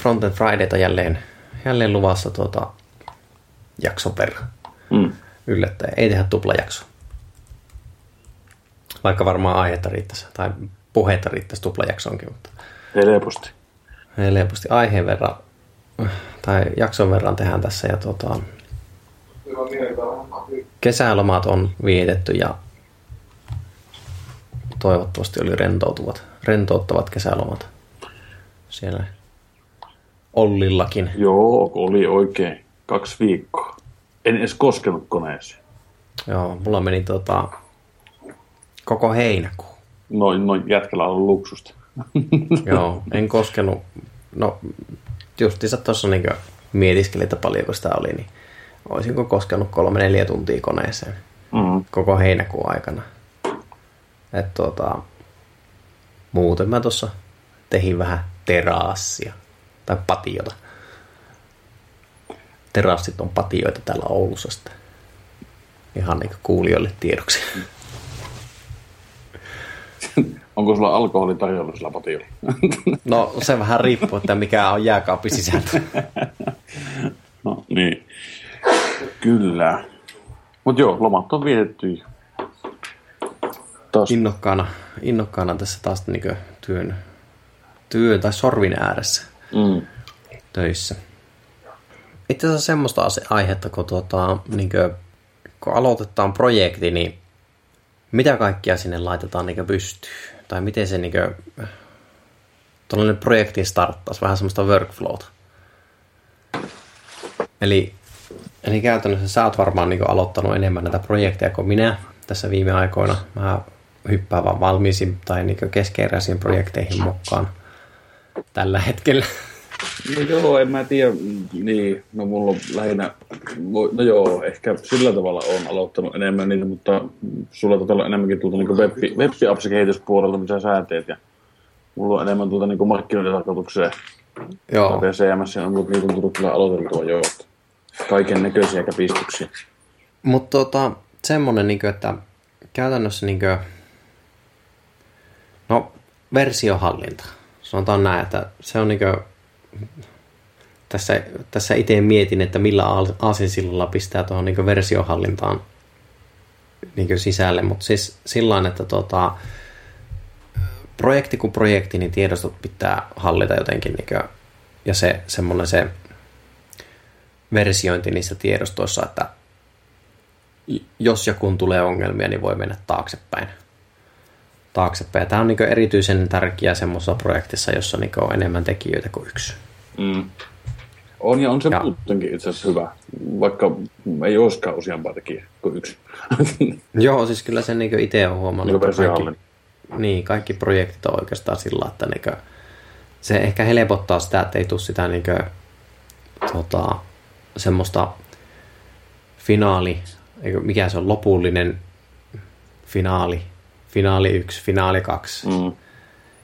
Frontend Fridayta jälleen, jälleen luvassa tuota jakson verran. Mm. Yllättäen. Ei tehdä tuplajakso. Vaikka varmaan aihetta riittäisi, tai puhetta riittäisi tuplajaksonkin, mutta Helposti. helposti aiheen verran, tai jakson verran tehdään tässä. Ja tuota, kesälomat on vietetty ja toivottavasti oli rentoutuvat, rentouttavat kesälomat siellä Ollillakin. Joo, oli oikein. Kaksi viikkoa. En edes koskenut koneeseen. Joo, mulla meni tota, koko heinäkuu. Noin, noin jätkällä on luksusta. Joo, en koskenut. No, justiinsa tuossa niin mietiskelin, että paljonko sitä oli, niin olisinko koskenut kolme neljä tuntia koneeseen Mm. koko heinäkuun aikana. Et tota, muuten mä tuossa tehin vähän terassia tai patiota. Terassit on patioita täällä Oulussa sitten. Ihan niin kuulijoille tiedoksi. Onko sulla alkoholi tarjolla sillä patiolla? No se vähän riippuu, että mikä on jääkaapin sisältö. no niin. Kyllä. Mut joo, lomat on vietetty. Taas. Innokkaana, innokkaana tässä taas niin työn, työ tai sorvin ääressä. Töissä. Itse asiassa semmoista aihetta, kun, tuota, niin kuin, kun aloitetaan projekti, niin mitä kaikkia sinne laitetaan niin pystyyn? Tai miten se niin kuin, tuollainen projekti starttaisi, vähän semmoista workflowta. Eli, eli käytännössä sä oot varmaan niin aloittanut enemmän näitä projekteja kuin minä tässä viime aikoina. Mä hyppään vaan valmiisiin tai niin keskeeräisiin projekteihin mukaan tällä hetkellä. No joo, en mä tiedä. Niin, no mulla on lähinnä, no joo, ehkä sillä tavalla on aloittanut enemmän niitä, mutta sulla taitaa olla enemmänkin tuolta niin web, web kehityspuolelta, mitä sä teet, ja mulla on enemmän tuolta niin markkinoiden tarkoitukseen. Joo. Ja CMS on, niitä on tullut kyllä aloiteltua jo. Kaiken näköisiä käpistyksiä. Mutta tota, semmonen, niin että käytännössä niin kuin, no versiohallinta. Sanotaan näin, että se on niin tässä, tässä itse mietin, että millä aasinsillalla pistää tuohon niin versiohallintaan niin sisälle, mutta siis sillä että tota, projekti kuin projekti, niin tiedostot pitää hallita jotenkin niin kuin, ja se semmoinen se versiointi niissä tiedostoissa, että jos ja kun tulee ongelmia, niin voi mennä taaksepäin. Taaksepäin. Tämä on niin erityisen tärkeää semmoisessa projektissa, jossa niin on enemmän tekijöitä kuin yksi. Mm. On ja on se Ja- muutenkin itse asiassa hyvä, vaikka ei olisikaan useampaa tekijää kuin yksi. Joo, siis kyllä sen niin itse olen huomannut. Niin kaikki, niin, kaikki projektit on oikeastaan sillä, että niin se ehkä helpottaa sitä, että ei tule sitä niin kuin, tota, semmoista finaali, mikä se on, lopullinen finaali, finaali 1, finaali 2, Mm.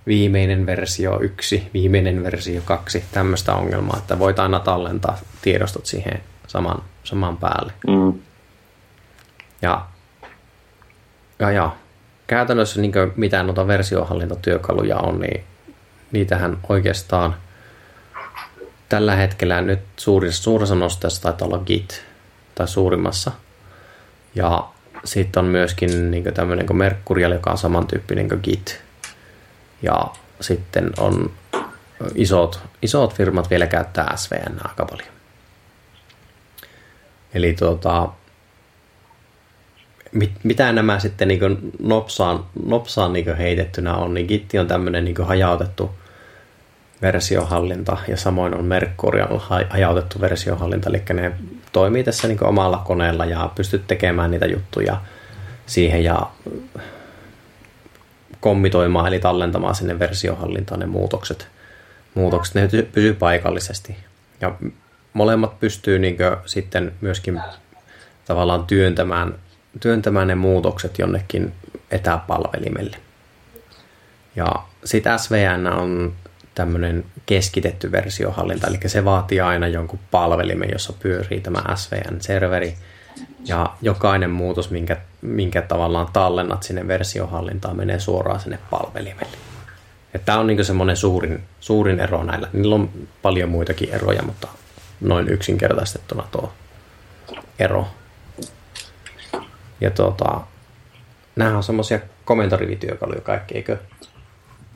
viimeinen versio 1, viimeinen versio 2, tämmöistä ongelmaa, että voit aina tallentaa tiedostot siihen saman, saman päälle. Mm. Ja, ja, ja käytännössä niin mitä noita versiohallintatyökaluja on, niin niitähän oikeastaan tällä hetkellä nyt suurissa, suurissa nosteessa taitaa olla Git tai suurimmassa. Ja sitten on myöskin niin tämmöinen kuin Mercurial, joka on samantyyppinen kuin Git. Ja sitten on isot, isot firmat vielä käyttää SVN aika paljon. Eli tuota, mit, mitä nämä sitten niin nopsaan, nopsaan niin heitettynä on, niin Gitti on tämmöinen niin hajautettu versiohallinta ja samoin on Mercurial ha- hajautettu versiohallinta, eli ne toimii tässä niin omalla koneella ja pystyt tekemään niitä juttuja siihen ja kommitoimaan eli tallentamaan sinne versiohallintaan ne muutokset. Muutokset ne pysyy paikallisesti. Ja molemmat pystyy niin sitten myöskin tavallaan työntämään, työntämään ne muutokset jonnekin etäpalvelimelle. Ja sitten SVN on tämmöinen keskitetty versiohallinta, eli se vaatii aina jonkun palvelimen, jossa pyörii tämä SVN-serveri, ja jokainen muutos, minkä, minkä tavallaan tallennat sinne versiohallintaan, menee suoraan sinne palvelimelle. Tämä on niin semmoinen suurin, suurin ero näillä. Niillä on paljon muitakin eroja, mutta noin yksinkertaistettuna tuo ero. Ja tuota, nämä on semmoisia komentorivityökaluja kaikki, eikö?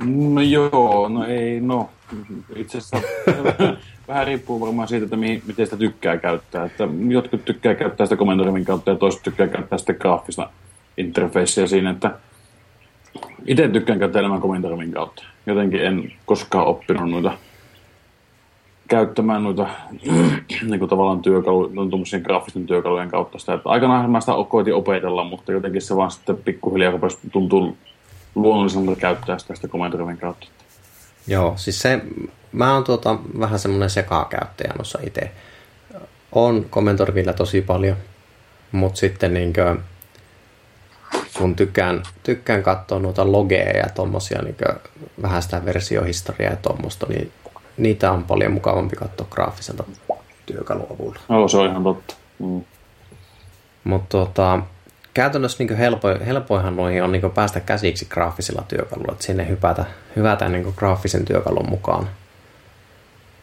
No joo, no ei, no itse asiassa vähän riippuu varmaan siitä, että mihin, miten sitä tykkää käyttää. Että jotkut tykkää käyttää sitä komentorivin kautta ja toiset tykkää käyttää sitä graafista interfacea siinä, että itse tykkään käyttää enemmän komentorivin kautta. Jotenkin en koskaan oppinut noita käyttämään noita niin kuin tavallaan työkaluja, tuommoisen graafisten työkalujen kautta sitä. Että aikanaan mä sitä koitin opetella, mutta jotenkin se vaan sitten pikkuhiljaa rupesi tuntuu luonnollisemmalta käyttää sitä, sitä komentorivin kautta. Joo, siis se, mä oon tuota, vähän semmoinen sekakäyttäjä noissa itse. On komentorivillä tosi paljon, mutta sitten niinkö, kun tykkään, tykkään katsoa noita logeja ja tommosia, niinkö, vähän sitä versiohistoriaa ja tuommoista, niin niitä on paljon mukavampi katsoa graafiselta työkaluavulla. Joo, se on ihan totta. Mm. Mutta tota, käytännössä niin helpo, helpoihan noihin on niin päästä käsiksi graafisilla työkaluilla, että sinne hypätä, hypätä niin graafisen työkalun mukaan.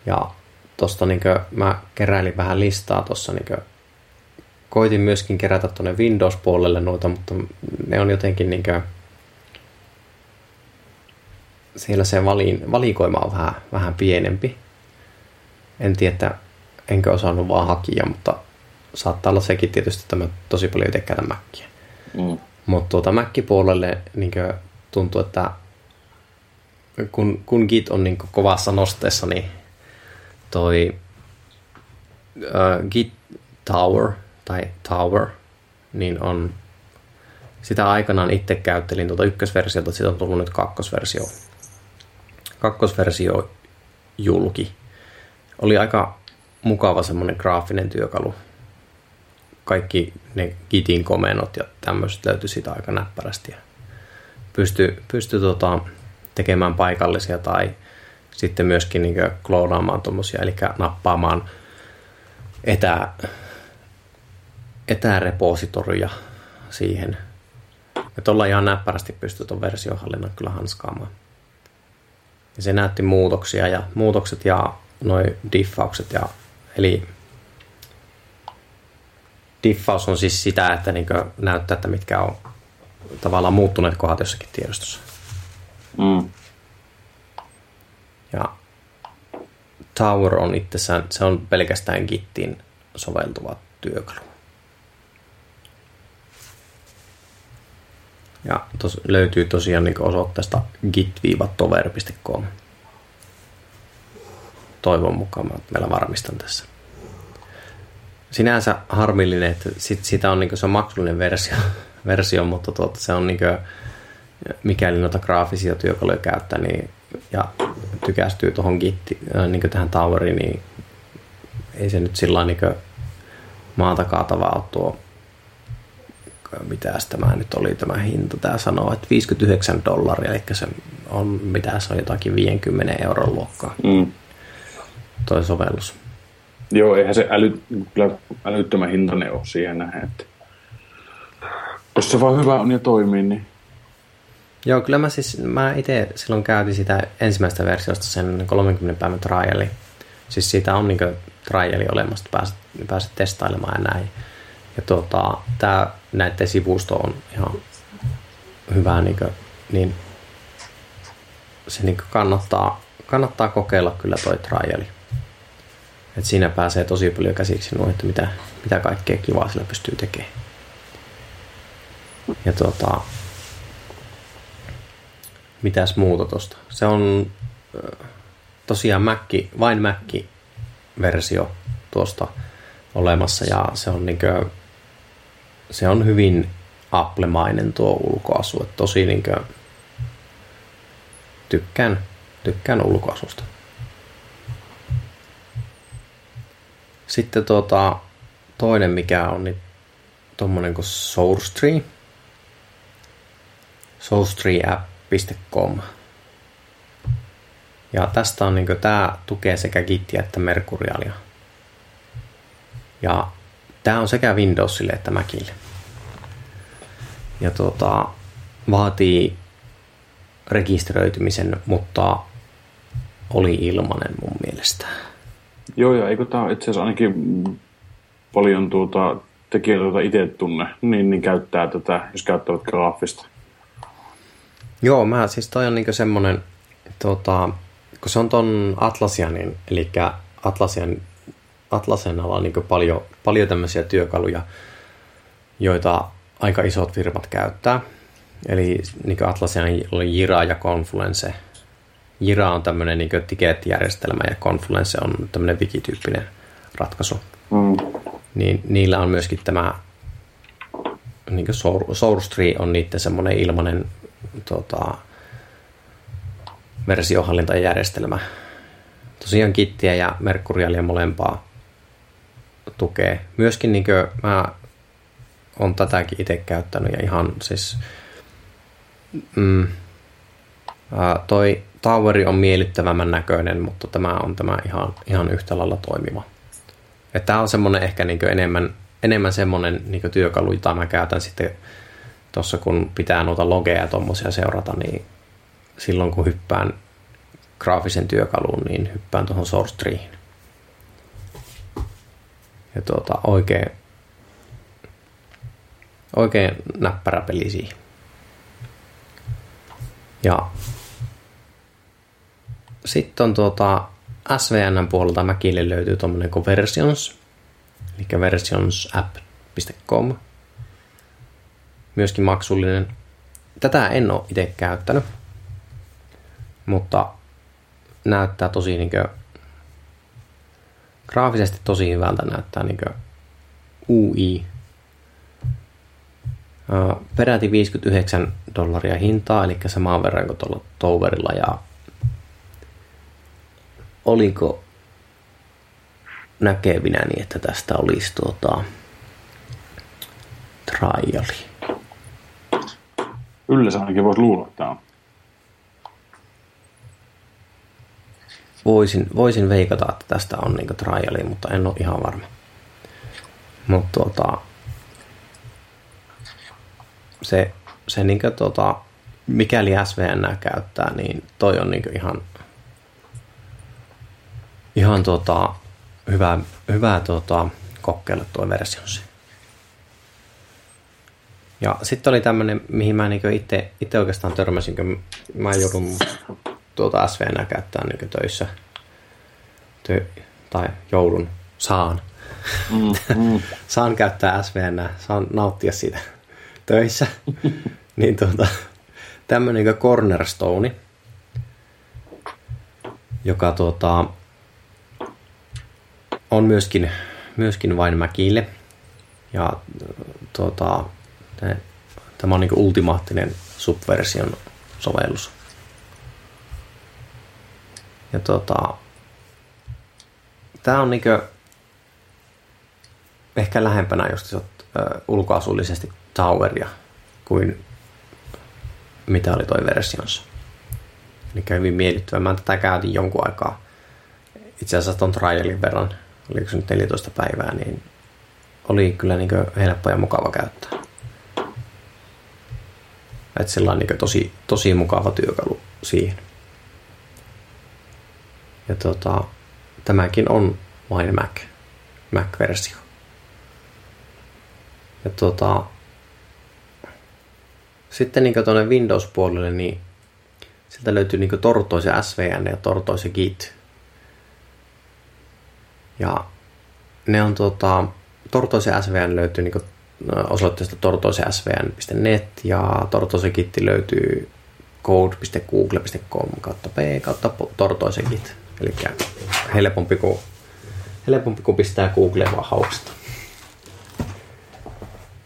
Ja tuosta niin mä keräilin vähän listaa tuossa, niin koitin myöskin kerätä tuonne Windows-puolelle noita, mutta ne on jotenkin niin kuin, siellä se valin, valikoima on vähän, vähän pienempi. En tiedä, enkö osannut vaan hakia, mutta saattaa olla sekin tietysti, että mä tosi paljon itse käytän Mackia. Mm. Mutta tuota Mac-puolelle niin tuntuu, että kun, kun Git on niin kovassa nosteessa, niin toi uh, Git Tower tai Tower, niin on sitä aikanaan itse käyttelin tuota ykkösversiota, siitä on tullut nyt kakkosversio kakkosversio julki. Oli aika mukava semmoinen graafinen työkalu. Kaikki ne Gitin komennot ja tämmöiset löytyi siitä aika näppärästi. Pystyi pysty tota, tekemään paikallisia tai sitten myöskin niin kloonaamaan tuommoisia, eli nappaamaan etä, etärepositoria siihen. Että ollaan ihan näppärästi pystyy tuon versiohallinnan kyllä hanskaamaan. Ja se näytti muutoksia ja muutokset ja noin diffaukset. Ja, eli diffaus on siis sitä, että niin näyttää, että mitkä on tavallaan muuttuneet kohdat jossakin tiedostossa. Mm. Ja Tower on itsessään, se on pelkästään Gittiin soveltuva työkalu. Ja tos, löytyy tosiaan niin osoitteesta git-tover.com. Toivon mukaan mä meillä varmistan tässä. Sinänsä harmillinen, että sit, sitä on, niin se on maksullinen versio, versio mutta tuota, se on niin kuin, mikäli noita graafisia työkaluja käyttää niin, ja tykästyy tuohon gitti, äh, niin tähän toweriin, niin ei se nyt sillä niin maata kaatavaa ole tuo mitä tämä nyt oli tämä hinta. Tämä sanoo, että 59 dollaria, eli se on, mitä se on jotakin 50 euron luokkaa. Mm. Toi sovellus. Joo, eihän se äly, kyllä älyttömän hintainen ole siihen nähden, että jos se vaan hyvä on ja toimii, niin... Joo, kyllä mä siis, mä itse silloin käytin sitä ensimmäistä versiosta sen 30 päivän triali. Siis siitä on niin triali olemassa, pääset, pääset testailemaan ja näin. Ja tuota, tämä näiden sivusto on ihan hyvä, niin, niin se niin kannattaa, kannattaa kokeilla kyllä toi triali. Et siinä pääsee tosi paljon käsiksi nuo, että mitä, mitä kaikkea kivaa sillä pystyy tekemään. Ja tuota, mitäs muuta tosta? Se on tosiaan Mac, vain Mac-versio tuosta olemassa ja se on niin se on hyvin Apple-mainen tuo ulkoasu. Että tosi niin kuin, tykkään, tykkään ulkoasusta. Sitten tuota, toinen mikä on niin tuommoinen kuin SourceTree. SourceTreeApp.com. Ja tästä on niin tämä tukee sekä Gitia että Mercurialia. Ja Tämä on sekä Windowsille että Macille. Ja tuota, vaatii rekisteröitymisen, mutta oli ilmanen mun mielestä. Joo, ja eikö tämä itse asiassa ainakin paljon tuota, tekijöitä, joita itse tunne, niin, niin käyttää tätä, jos käyttävät graafista. Joo, mä siis toi on niinku semmonen, tota, kun se on ton Atlasianin, eli Atlasian, Atlasenalla on niinku paljon, paljon tämmöisiä työkaluja, joita aika isot firmat käyttää. Eli niin Atlassian oli Jira ja Confluence. Jira on tämmöinen niin tikettijärjestelmä ja Confluence on tämmöinen wikityyppinen ratkaisu. Mm. Niin niillä on myöskin tämä niin SourceTree on niiden semmoinen ilmainen tota, versiohallintajärjestelmä. Tosiaan Kittiä ja Mercurialia molempaa tukee. Myöskin niin kuin, mä on tätäkin itse käyttänyt ja ihan siis mm, ää, toi Toweri on miellyttävämmän näköinen, mutta tämä on tämä ihan, ihan yhtä lailla toimiva. Tämä on semmoinen ehkä niin enemmän, enemmän semmoinen niin työkalu, jota mä käytän sitten tuossa, kun pitää noita logeja ja tuommoisia seurata, niin silloin kun hyppään graafisen työkaluun, niin hyppään tuohon source. Ja tuota, oikein, oikein näppärä peli siihen. Ja sitten on tuota SVN puolelta Mäkille löytyy tuommoinen kuin Versions, eli versionsapp.com. Myöskin maksullinen. Tätä en ole itse käyttänyt, mutta näyttää tosi niin kuin, graafisesti tosi hyvältä näyttää niin kuin UI peräti 59 dollaria hintaa, eli samaan verran kuin tuolla Toverilla. Ja oliko näkevinäni, että tästä olisi tuota, triali. Yleensä ainakin voisi luulla, että on. Voisin, voisin veikata, että tästä on niin triali, mutta en ole ihan varma. Mutta tuota, se, se niin kuin, tota, mikäli SVN käyttää, niin toi on niin ihan, ihan tota, hyvä, hyvä tota, kokeilla tuo versionsi. Ja sitten oli tämmöinen, mihin mä niin itse, itse oikeastaan törmäsin, kun mä joudun tuota SVN käyttää niin töissä. Tö, tai joudun, saan. Mm, mm. saan käyttää SVN, saan nauttia siitä töissä, niin tuota, tämmöinen kuin Cornerstone, joka tuota, on myöskin, myöskin vain Mäkille. Ja tuota, tämä on niin ultimaattinen subversion sovellus. Ja tuota, tämä on niin ehkä lähempänä just ulkoasullisesti Toweria kuin mitä oli toi versionsa. Eli hyvin miellyttävä. Mä tätä käytin jonkun aikaa. Itse asiassa ton trialin verran, oliko se nyt 14 päivää, niin oli kyllä niin helppo ja mukava käyttää. Että sellainen niin tosi, tosi mukava työkalu siihen. Ja tota, tämäkin on vain Mac, Mac-versio. Ja tota, sitten niin tuonne Windows-puolelle, niin sieltä löytyy niin Tortoise SVN ja Tortoise Git. Ja ne on tuota, Tortoise SVN löytyy niin osoitteesta tortoisesvn.net ja Tortoise Git löytyy code.google.com kautta p kautta Tortoise Git. Eli helpompi kuin, helpompi kuin pistää Googleen vaan hauksta.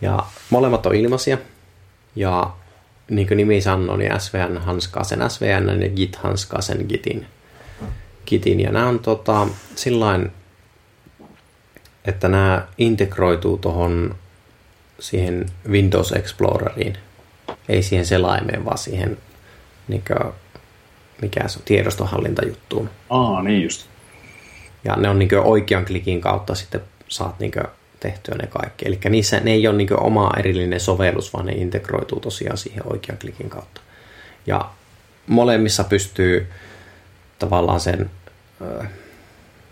Ja molemmat on ilmaisia. Ja niin kuin nimi sanoo, niin SVN hanskaa sen SVN ja Git hanskaa sen Gitin. Gitin. Ja nämä on tota, sillain, että nämä integroituu tuohon siihen Windows Exploreriin. Ei siihen selaimeen, vaan siihen niin kuin, mikä se on, tiedostohallintajuttuun. Aa, niin just. Ja ne on niin oikean klikin kautta sitten saat niin tehtyä ne kaikki. Eli niissä ne ei ole niin oma erillinen sovellus, vaan ne integroituu tosiaan siihen oikean klikin kautta. Ja molemmissa pystyy tavallaan sen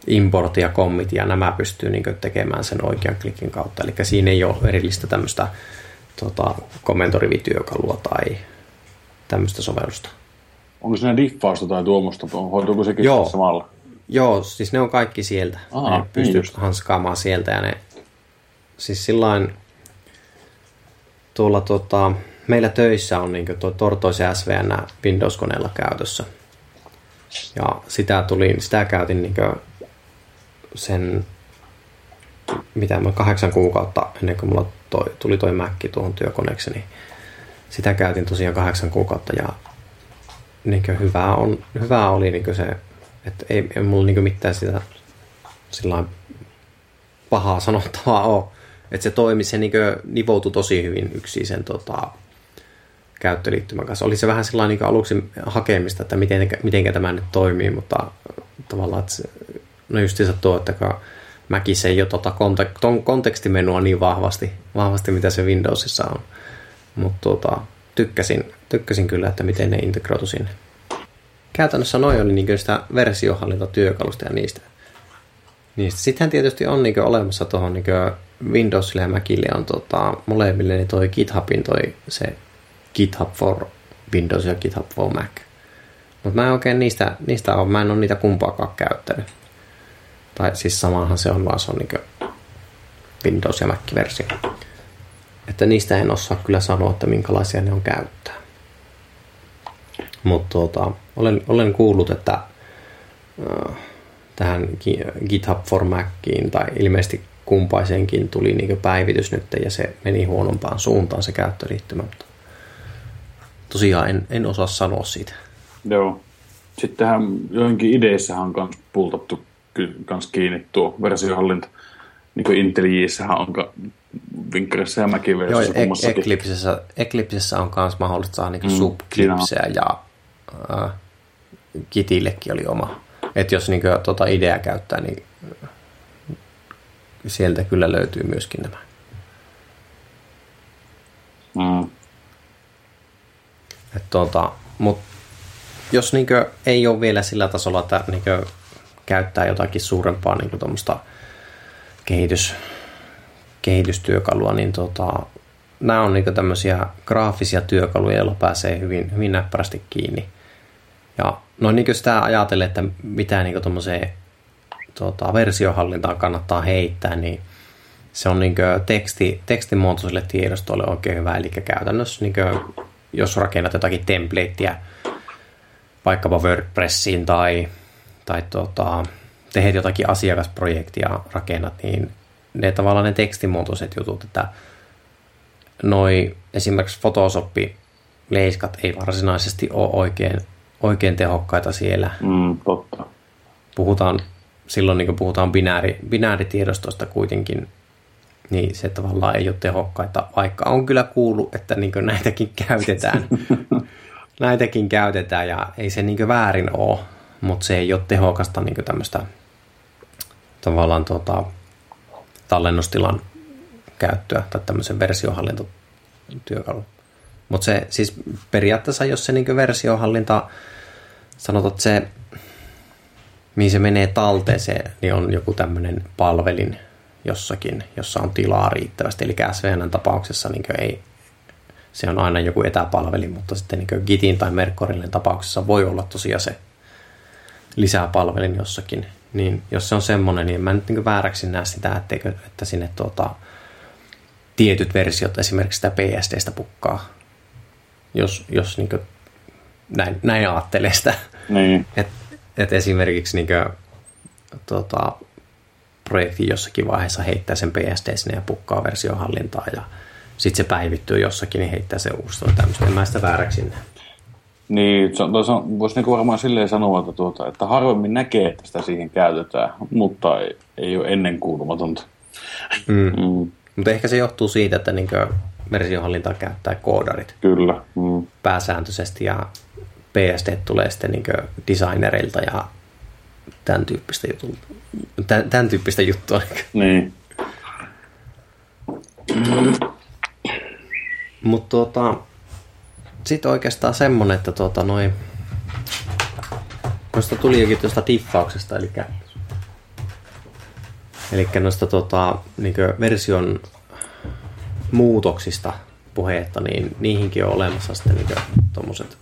import ja commit ja nämä pystyy niin tekemään sen oikean klikin kautta. Eli siinä ei ole erillistä tämmöistä tota, kommentorivityökalua tai tämmöistä sovellusta. Onko siinä diffausta tai tuommoista? Hoituuko sekin Joo. samalla? Joo, siis ne on kaikki sieltä. Aha, ne pystyy niin hanskaamaan sieltä ja ne siis sillain tuolla tota, meillä töissä on niin tuo Tortoise SVN Windows-koneella käytössä. Ja sitä, tuli, sitä käytin niin sen, mitä mä kahdeksan kuukautta ennen kuin mulla toi, tuli toi Mac tuohon työkoneeksi, niin sitä käytin tosiaan kahdeksan kuukautta ja niin hyvää, on, hyvää oli niin se, että ei, ei mulla niin mitään sitä sillä pahaa sanottavaa ole. Että se toimi, se niin nivoutui tosi hyvin yksi sen tota, käyttöliittymän kanssa. Oli se vähän sillä niin aluksi hakemista, että miten, miten tämä nyt toimii, mutta tavallaan, että se, no justiinsa tuo, että Mäkissä ei ole tota kontek- kontekstimenua niin vahvasti, vahvasti, mitä se Windowsissa on. Mutta tota, tykkäsin, tykkäsin kyllä, että miten ne integroitu sinne. Käytännössä noin oli niin sitä versiohallintatyökalusta ja niistä. niistä. Sittenhän tietysti on niin olemassa tuohon niin Windowsille ja Macille on tota, molemmille niin toi GitHubin toi se GitHub for Windows ja GitHub for Mac. Mutta mä en oikein niistä, niistä ole, mä en ole niitä kumpaakaan käyttänyt. Tai siis samahan se on, vaan se on niin Windows- ja Mac-versio. Että niistä en osaa kyllä sanoa, että minkälaisia ne on käyttää. Mutta tuota, olen, olen kuullut, että äh, tähän GitHub for Maciin tai ilmeisesti kumpaisenkin tuli niin päivitys nyt ja se meni huonompaan suuntaan se käyttöliittymä. Mutta tosiaan en, en osaa sanoa siitä. Joo. Sittenhän joihinkin ideissähän on myös pultattu kans kiinni tuo versiohallinta. Niin kuin Intelijiissähän on Vinkkerissä ja Mäkiversiossa Joo, e- Eclipsessä, Eclipsessä on myös mahdollista saada niin mm, subclipsejä ja äh, Kitillekin oli oma. Että jos niin kuin, tuota idea käyttää, niin sieltä kyllä löytyy myöskin nämä. Mm. Et tuota, mut jos niinkö ei ole vielä sillä tasolla, että niinkö käyttää jotakin suurempaa niinkö kehitys, kehitystyökalua, niin tota, nämä on niinkö tämmöisiä graafisia työkaluja, joilla pääsee hyvin, hyvin näppärästi kiinni. Ja noin niin sitä ajatellen, että mitä niin tuommoiseen tuota, versiohallintaan kannattaa heittää, niin se on niin teksti, tekstimuotoiselle tiedostolle oikein hyvä. Eli käytännössä niin kuin, jos rakennat jotakin templateä vaikkapa WordPressiin tai, tai tuota, teet jotakin asiakasprojektia rakennat, niin ne tavallaan ne tekstimuotoiset jutut, että noi esimerkiksi Photoshoppi leiskat ei varsinaisesti ole oikein, oikein tehokkaita siellä. Mm, totta. Puhutaan silloin niin kun puhutaan binääri, binääritiedostosta kuitenkin, niin se tavallaan ei ole tehokkaita, vaikka on kyllä kuullut, että niin näitäkin käytetään. näitäkin käytetään ja ei se niin väärin ole, mutta se ei ole tehokasta niin tämmöistä tavallaan tuota, tallennustilan käyttöä tai tämmöisen versiohallintotyökalun. Mutta se siis periaatteessa, jos se niin versiohallinta, sanotaan, että se mihin se menee talteeseen, niin on joku tämmöinen palvelin jossakin, jossa on tilaa riittävästi. Eli SVN tapauksessa niin ei, se on aina joku etäpalvelin, mutta sitten niin Gitin tai Merkorillin tapauksessa voi olla tosiaan se lisäpalvelin jossakin. Niin jos se on semmoinen, niin mä nyt niin vääräksi näe sitä, etteikö, että sinne tuota, tietyt versiot esimerkiksi sitä PSDstä pukkaa. Jos, jos niin kuin, näin, näin ajattelee sitä. Niin. Et että esimerkiksi niin kuin, tota, projekti jossakin vaiheessa heittää sen PSD sinne ja pukkaa versiohallintaa ja sitten se päivittyy jossakin, niin heittää se uusi tämmöistä. En mä sitä vääräksi sinne. Niin, voisi niinku varmaan silleen sanoa, että, tuota, että harvemmin näkee, että sitä siihen käytetään, mutta ei, ei ole ennen kuulumatonta. Mm. Mm. Mutta ehkä se johtuu siitä, että niin versiohallintaa käyttää koodarit. Kyllä. Mm. Pääsääntöisesti ja PSD tulee sitten niin designereilta ja tämän tyyppistä, jutu, tämän, tämän tyyppistä juttua. Niin. Mutta tuota, sitten oikeastaan semmonen, että tuota, noi, noista tuli jokin tuosta diffauksesta, eli, eli noista tota, niin version muutoksista puhetta, niin niihinkin on olemassa sitten niin tuommoiset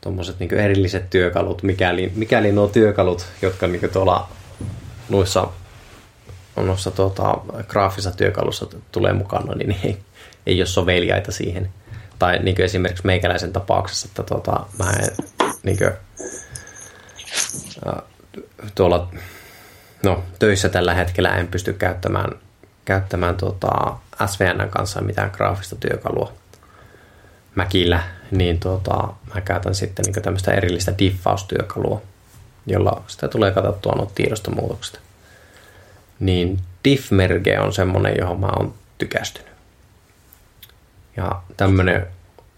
tommoset niin erilliset työkalut, mikäli, mikäli nuo työkalut, jotka niin tuolla noissa, noissa tota, graafisissa työkalussa tulee mukana, niin ei, ei ole soveliaita siihen. Tai niin esimerkiksi meikäläisen tapauksessa, että tota, mä en, niin kuin, tuolla no, töissä tällä hetkellä en pysty käyttämään, käyttämään tota SVN kanssa mitään graafista työkalua Mäkillä, niin tota, mä käytän sitten niin tämmöistä erillistä diffaustyökalua, jolla sitä tulee katsottua nuo tiedostomuutokset. Niin diffmerge on semmonen, johon mä oon tykästynyt. Ja tämmönen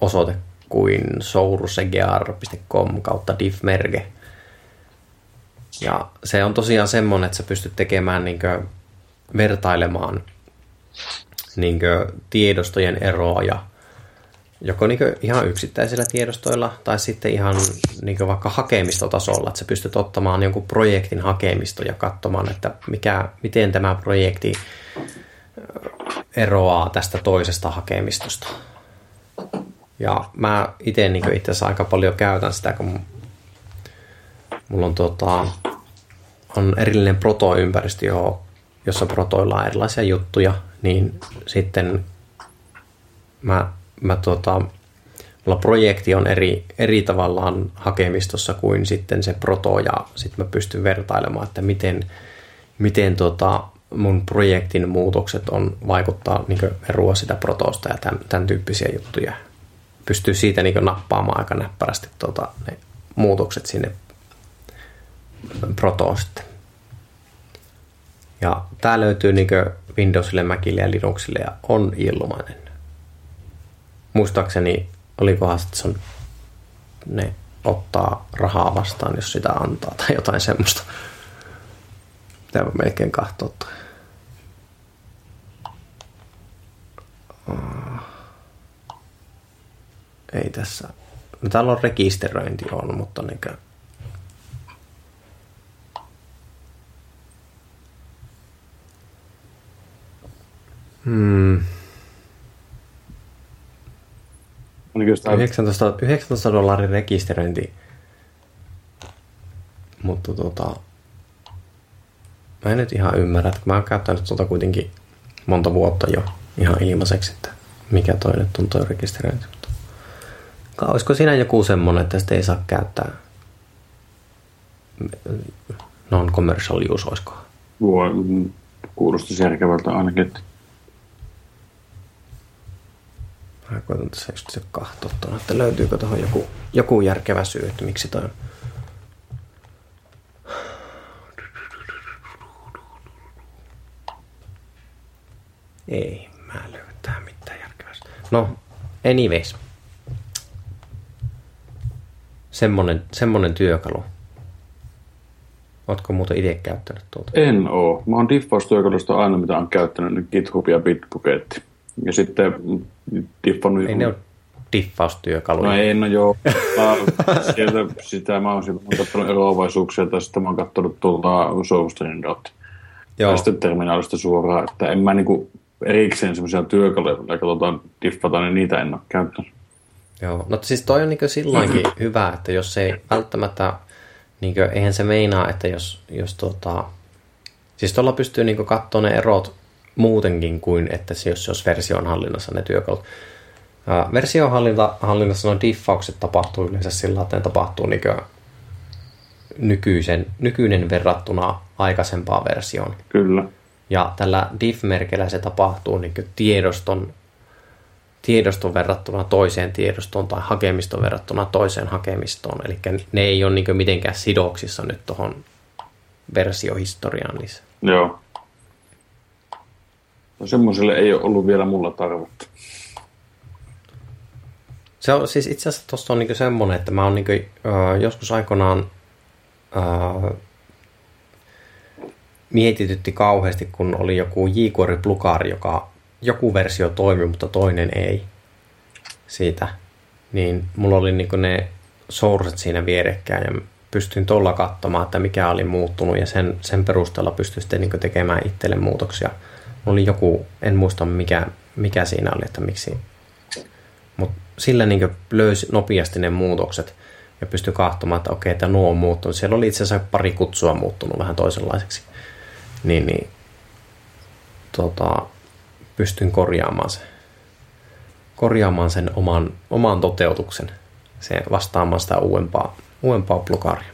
osoite kuin sourusegear.com kautta diffmerge. Ja se on tosiaan semmoinen, että sä pystyt tekemään niin vertailemaan niin tiedostojen eroa ja joko niin ihan yksittäisillä tiedostoilla tai sitten ihan niin vaikka hakemistotasolla, että sä pystyt ottamaan jonkun projektin hakemisto ja katsomaan, että mikä, miten tämä projekti eroaa tästä toisesta hakemistosta. Ja mä itse niin itse asiassa aika paljon käytän sitä, kun mulla on, tota, on erillinen proto-ympäristö, jossa protoillaan erilaisia juttuja, niin sitten mä, mä tota, mulla projekti on eri, eri tavallaan hakemistossa kuin sitten se proto ja sitten mä pystyn vertailemaan, että miten, miten tota, mun projektin muutokset on vaikuttaa niin erua sitä protosta ja tämän, tämän tyyppisiä juttuja. Pystyy siitä niin nappaamaan aika näppärästi tota, ne muutokset sinne protoon sitten. Ja tämä löytyy niin Windowsille, Macille ja Linuxille ja on ilmainen. Muistaakseni, olikohan se on, ne ottaa rahaa vastaan, jos sitä antaa tai jotain semmoista. Pitää melkein katsoa Ei tässä. No täällä on rekisteröinti on, mutta niinkö... Hmm. 19, 19 dollarin rekisteröinti. Mutta tota, mä en nyt ihan ymmärrä, että mä oon käyttänyt tuota kuitenkin monta vuotta jo ihan ilmaiseksi, että mikä toinen tuntuu rekisteröinti. Olisiko siinä joku semmoinen, että sitä ei saa käyttää non-commercial use, olisiko? Voi, kuulostaisi järkevältä ainakin. Että... Mä koitan tässä just se kahtoa tuonne, että löytyykö tuohon joku, joku järkevä syy, että miksi toi on. Ei, mä löytää mitään järkevää. No, anyways semmonen, semmonen työkalu. Ootko muuten itse käyttänyt tuota? En oo. Mä oon diffaustyökalusta aina, mitä on käyttänyt, niin GitHub ja Bitbucket. Ja sitten diffannut... Ei ne ole diffaustyökaluja. No ei, no joo. Sieltä sitä mä oon, mä katsonut eroavaisuuksia, tai sitten mä oon katsonut tuolta Source.dot. Joo. Ja sitten terminaalista suoraan, että en mä niinku erikseen semmoisia työkaluja, katsotaan diffata, niin niitä en ole käyttänyt. Joo, no siis toi on niin silloinkin hyvä, että jos ei välttämättä, niin kuin, eihän se meinaa, että jos, jos tuota, siis tuolla pystyy niin katsoa ne erot muutenkin kuin, että se, jos se olisi version hallinnassa ne työkalut. Ää, version hallinnassa no diffaukset tapahtuu yleensä sillä, että ne tapahtuu niin nykyisen, nykyinen verrattuna aikaisempaan versioon. Kyllä. Ja tällä diff-merkillä se tapahtuu niin tiedoston tiedoston verrattuna toiseen tiedostoon tai hakemiston verrattuna toiseen hakemistoon. Eli ne ei ole niin mitenkään sidoksissa nyt tuohon versiohistoriaan lisää. Joo. No semmoiselle ei ole ollut vielä mulla tarvetta. Se on siis itse asiassa tuossa on niin semmoinen, että mä oon niin kuin, äh, joskus aikoinaan äh, mietitytti kauheasti, kun oli joku jQuery plugari, joka joku versio toimi, mutta toinen ei siitä. Niin mulla oli niin ne sourcet siinä vierekkäin ja pystyin tuolla katsomaan, että mikä oli muuttunut ja sen, sen perusteella pystyin sitten niin tekemään itselle muutoksia. Mulla oli joku, en muista mikä, mikä siinä oli, että miksi. Mutta sillä niin löysi nopeasti ne muutokset ja pystyi katsomaan, että okei, että nuo on muuttunut. Siellä oli itse asiassa pari kutsua muuttunut vähän toisenlaiseksi. Niin, niin tota, pystyn korjaamaan sen, korjaamaan sen oman, oman toteutuksen, se vastaamaan sitä uudempaa, uudempaa plukaria.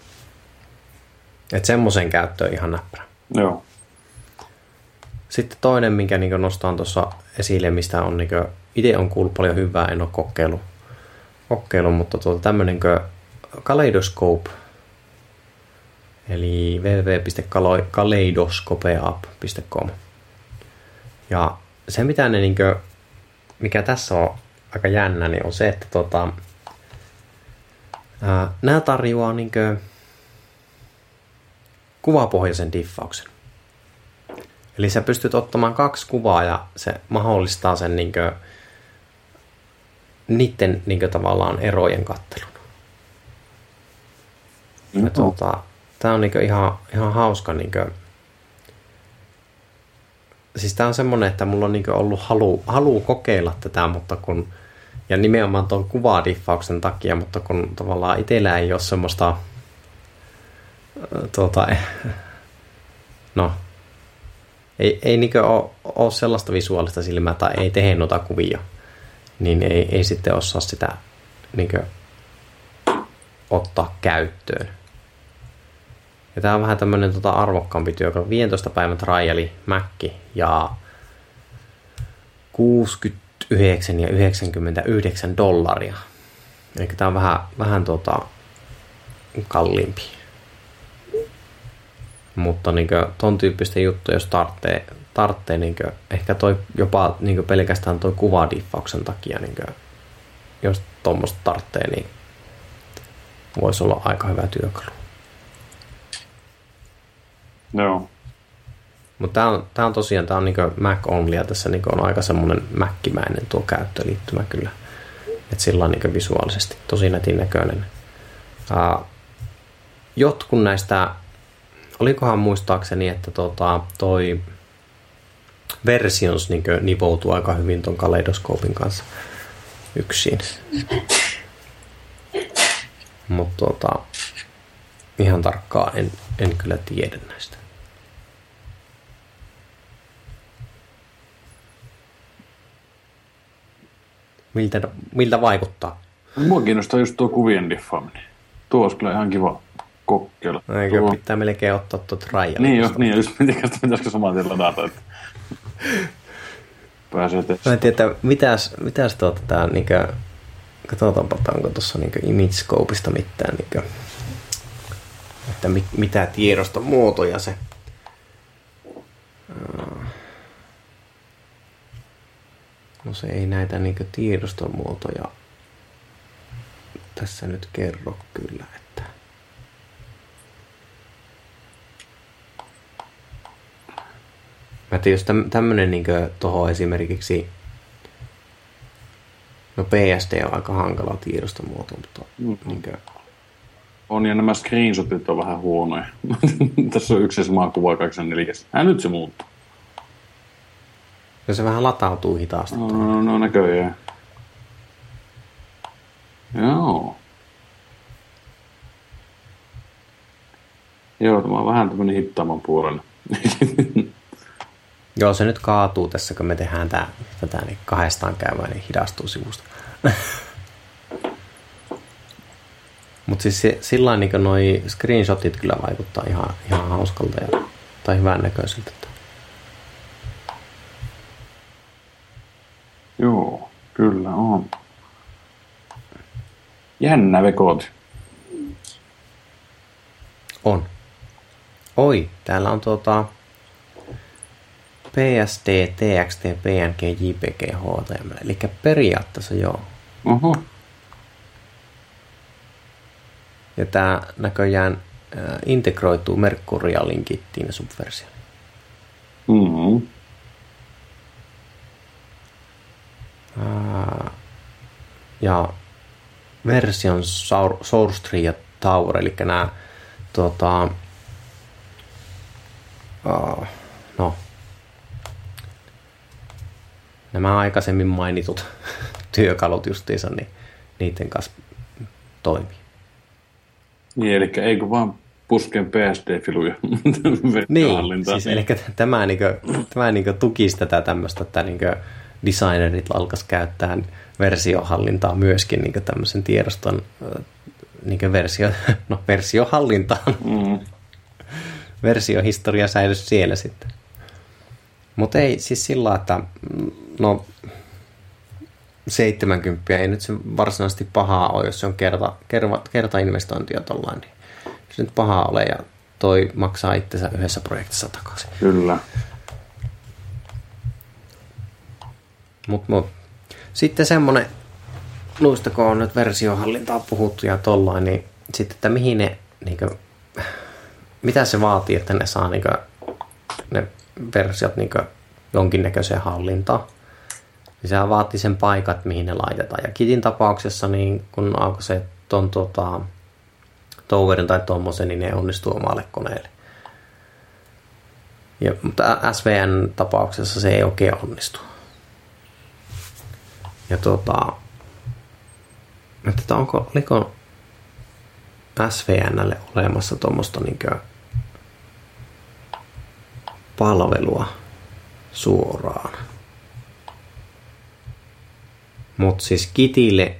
Että semmoisen käyttöön ihan näppärä. Joo. Sitten toinen, minkä niin nostan tuossa esille, mistä on niin itse on kuullut paljon hyvää, en ole kokeillut, kokeillut mutta tuota, tämmöinen Kaleidoscope, eli www.kaleidoskopeapp.com. Ja se, mitä ne, niin kuin, mikä tässä on aika jännä, niin on se, että tota, ää, nämä tarjoaa niin kuin, kuvapohjaisen diffauksen. Eli sä pystyt ottamaan kaksi kuvaa ja se mahdollistaa sen niin kuin, niiden niin kuin, tavallaan erojen kattelun. Ja, tuota, tämä on niin kuin, ihan, ihan hauska niin kuin, siis tämä on semmoinen, että mulla on niin ollut halu, halu kokeilla tätä, mutta kun, ja nimenomaan tuon kuvadiffauksen takia, mutta kun tavallaan itsellä ei ole semmoista, tuota, no, ei, ei niin ole, ole, sellaista visuaalista silmää tai ei tehe noita kuvia, niin ei, ei sitten osaa sitä niin ottaa käyttöön. Ja tämä on vähän tämmöinen tota arvokkaampi työkalu. 15 päivän triali Mac ja 69 ja 99 dollaria. Eli tämä on vähän, vähän tota, kalliimpi. Mutta niin ton tyyppistä juttuja, jos tarvitsee, tarvitsee niin kuin, ehkä toi, jopa niin pelkästään tuo kuvadiffauksen takia, niin kuin, jos tuommoista tarvitsee, niin voisi olla aika hyvä työkalu. Joo. Mutta tämä on, tää on tosiaan tää on niinku Mac only ja tässä niinku on aika semmoinen Mac-mäinen tuo käyttöliittymä kyllä. Että sillä on niinku visuaalisesti tosi netin näköinen. Uh, jotkut näistä, olikohan muistaakseni, että tota, toi versions niinku nivoutuu aika hyvin ton kaleidoskoopin kanssa yksin. Mutta tota, ihan tarkkaan en, en kyllä tiedä näistä. Miltä, miltä vaikuttaa? Mua kiinnostaa just tuo kuvien diffaaminen. Tuo olisi kyllä ihan kiva kokeilla. Eikö tuo... pitää melkein ottaa tuo trial. Niin jo, niin just mitenkäs pitäisikö saman tien ladata, että pääsee testaamaan. Mä en tiedä, mitäs, mitäs tuota tää niinkö, katsotaanpa, onko tuossa niinkö image scopeista mitään niinkö, että mit, mitä tiedoston muotoja se No se ei näitä niin tiedostomuotoja tässä nyt kerro kyllä, että Mä tiedän, jos tämmönen niin tuohon esimerkiksi No PSD on aika hankala tiedostomuoto, mutta mm. niin kuin... On ja nämä screenshotit on vähän huonoja. Tässä on yksi sama kuva 84. Ää, nyt se muuttuu. Ja se vähän latautuu hitaasti. No, no, no näköjään. Joo. Joo, tämä on vähän tämmöinen hittaamman puolella. Joo, se nyt kaatuu tässä, kun me tehdään tää, tätä niin kahdestaan käymään, niin hidastuu sivusta. Mutta siis sillä niin noi screenshotit kyllä vaikuttaa ihan, ihan hauskalta ja, tai hyvän näköiseltä. Joo, kyllä on. Jännä vekot. On. Oi, täällä on tuota PSD, TXT, PNG, JPG, HTML. Eli periaatteessa joo. Oho. Ja tämä näköjään integroituu Mercurialin kittiin subversioon. Mm-hmm. ja version Source Tree ja Tower, eli nämä tota, uh, no, nämä aikaisemmin mainitut työkalut justiinsa, niin niiden kanssa toimii. Niin, eli eikö vaan pusken PSD-filuja Niin, siis eli tämä, niin kuin, tämä niin kuin tukisi tätä tämmöistä, että niin kuin designerit alkaisi käyttää versiohallintaa myöskin niin tämmöisen tiedoston niin versio, no, versiohallintaan. Mm. Versiohistoria säilyisi siellä sitten. Mutta ei siis sillä että no 70 ei nyt se varsinaisesti pahaa ole, jos se on kerta, kerta, kerta investointia tollain, niin se nyt pahaa ole ja toi maksaa itsensä yhdessä projektissa takaisin. Kyllä. Mut, mut. Sitten semmonen, noista kun on nyt versiohallintaa puhuttu ja tollain, niin sitten, että mihin ne, niin kuin, mitä se vaatii, että ne saa niin kuin, ne versiot niin kuin, jonkinnäköiseen hallintaan. Niin sehän vaatii sen paikat, mihin ne laitetaan. Ja Kitin tapauksessa, niin kun alkoi se ton, tota, Towerin tai tuommoisen, niin ne onnistuu omalle koneelle. Ja, mutta SVN tapauksessa se ei oikein onnistu. Ja tota, että onko, oliko SVNlle olemassa tuommoista niin palvelua suoraan. Mutta siis Kitille,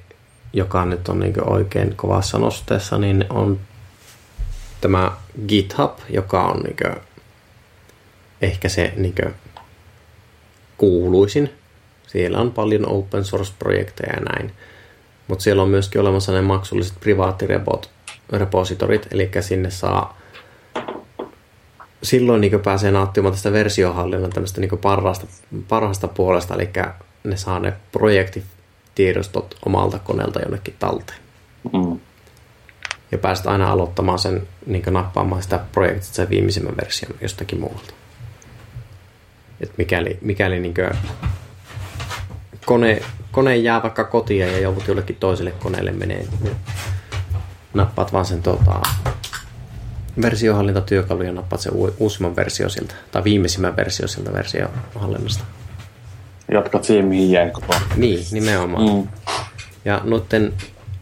joka nyt on niin oikein kovassa nosteessa, niin on tämä GitHub, joka on niin ehkä se niin kuuluisin. Siellä on paljon open source-projekteja ja näin. Mutta siellä on myöskin olemassa ne maksulliset privaattirepositorit, eli sinne saa silloin niin pääsee nauttimaan tästä versiohallinnan tämmöistä niin parhaasta, parhaasta puolesta, eli ne saa ne projektitiedostot omalta koneelta jonnekin talteen. Mm. Ja pääset aina aloittamaan sen, niin nappaamaan sitä projektista sen viimeisimmän version jostakin muualta. Et mikäli mikäli niin kone, kone jää vaikka kotiin ja joudut jollekin toiselle koneelle menee, niin nappaat vaan sen tota, versiohallintatyökalu ja nappaat sen uusimman versio siltä, tai viimeisimmän versio siltä versiohallinnasta. Jatkat siihen, mihin jäi koko Niin, nimenomaan. Mm. Ja noiden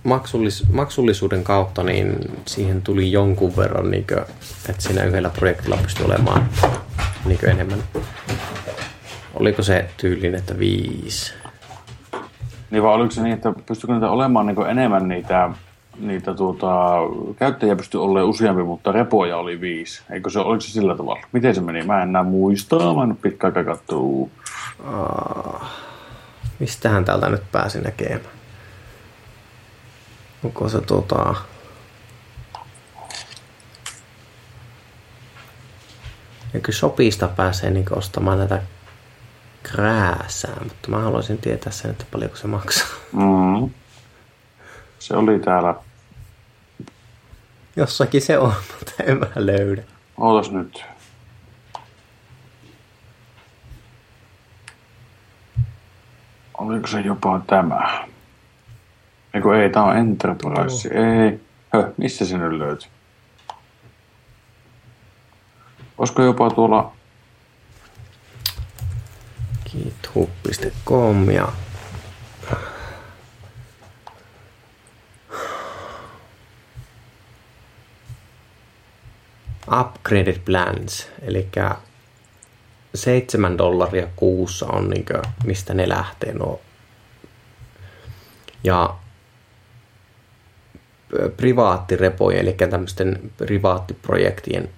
maksullis, maksullisuuden kautta niin siihen tuli jonkun verran, niin kuin, että siinä yhdellä projektilla pystyi olemaan niin enemmän. Oliko se tyylin, että viisi? Niin vai oliko se niin, että pystyykö niitä olemaan niin enemmän niitä niitä tuota, käyttäjiä pystyi olemaan useampi, mutta repoja oli viisi. Eikö se, oliko se sillä tavalla? Miten se meni? Mä en enää muista, mä en pitkään aikaa katsoa. Uh, mistähän täältä nyt pääsi näkemään? Onko se tuota... Eikö Shopista pääsee niin ostamaan näitä krääsää, mutta mä haluaisin tietää sen, että paljonko se maksaa. Mm. Se oli täällä Jossakin se on, mutta en mä löydä. Ootas nyt. Oliko se jopa tämä? Eikö ei, tää on Enterprise. Oh. Ei. Hö, missä se nyt löytyy? Olisiko jopa tuolla... github.com ja upgraded plans, eli 7 dollaria kuussa on niin kuin, mistä ne lähtee nuo. Ja privaattirepojen, eli tämmöisten privaattiprojektien,